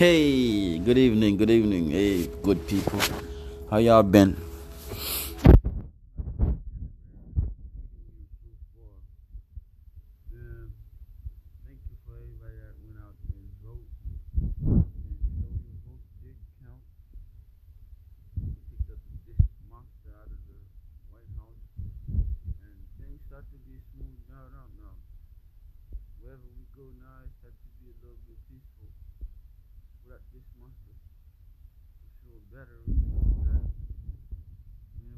Hey, good evening, good evening. Hey, good people. How y'all been? Thank you for everybody that went out and vote. And you know your vote. We picked up this monster out of the White House. And things start to be smoothed out out now. Wherever we go now, it starts to be a little bit peaceful. This monster. We feel better.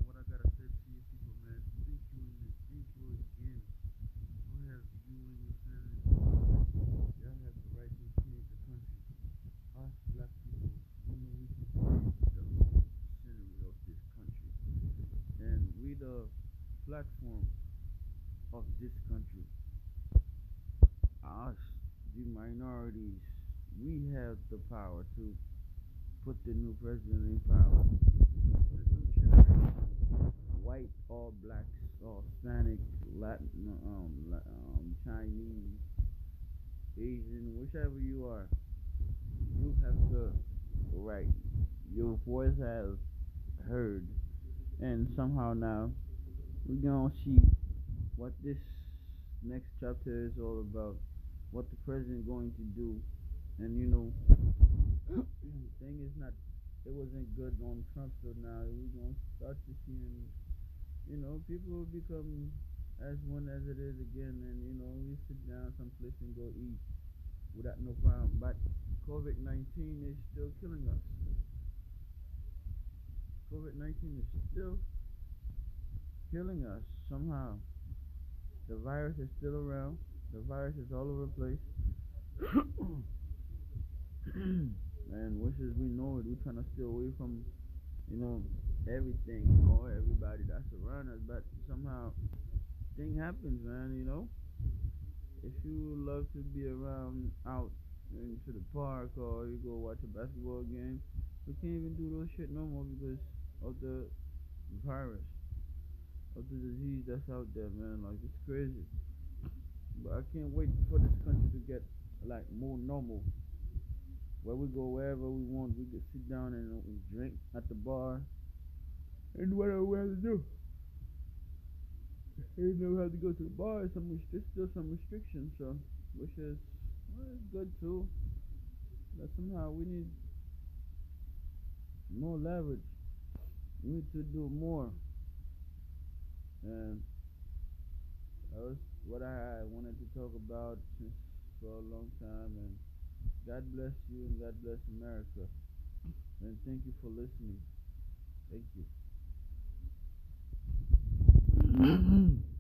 What I gotta say to you people, man, thank you again. You your family Y'all have the right to create the country. Us black people, know we can create the of this country. And we the platform of this country. Us, the minorities, we have the power to put the new president in power. White or blacks or Hispanic, Latin, um, um, Chinese, Asian, whichever you are, you have the right. Your voice has heard, and somehow now we're gonna see what this next chapter is all about. What the president going to do, and you know, the thing is not. It wasn't good on Trump, so now we're gonna start to see, you know, people will become as one as it is again, and you know, we sit down someplace and go eat without no problem. But COVID 19 is still killing us. COVID 19 is still killing us somehow. The virus is still around, the virus is all over the place. and wishes we know it, we're trying to stay away from, you know, everything, you know, everybody that's around us. But somehow, thing happens, man, you know. If you love to be around out into the park or you go watch a basketball game, we can't even do those shit no more because of the virus, of the disease that's out there, man. Like it's crazy. But I can't wait for this country to get like more normal. Where we go wherever we want, we can sit down and uh, drink at the bar and whatever we have to do. You never have to go to the bar. Some rest- there's still some restrictions, so which is well, good too. But somehow we need more leverage. We need to do more. And that was what I wanted to talk about for a long time. And God bless you and God bless America. And thank you for listening. Thank you.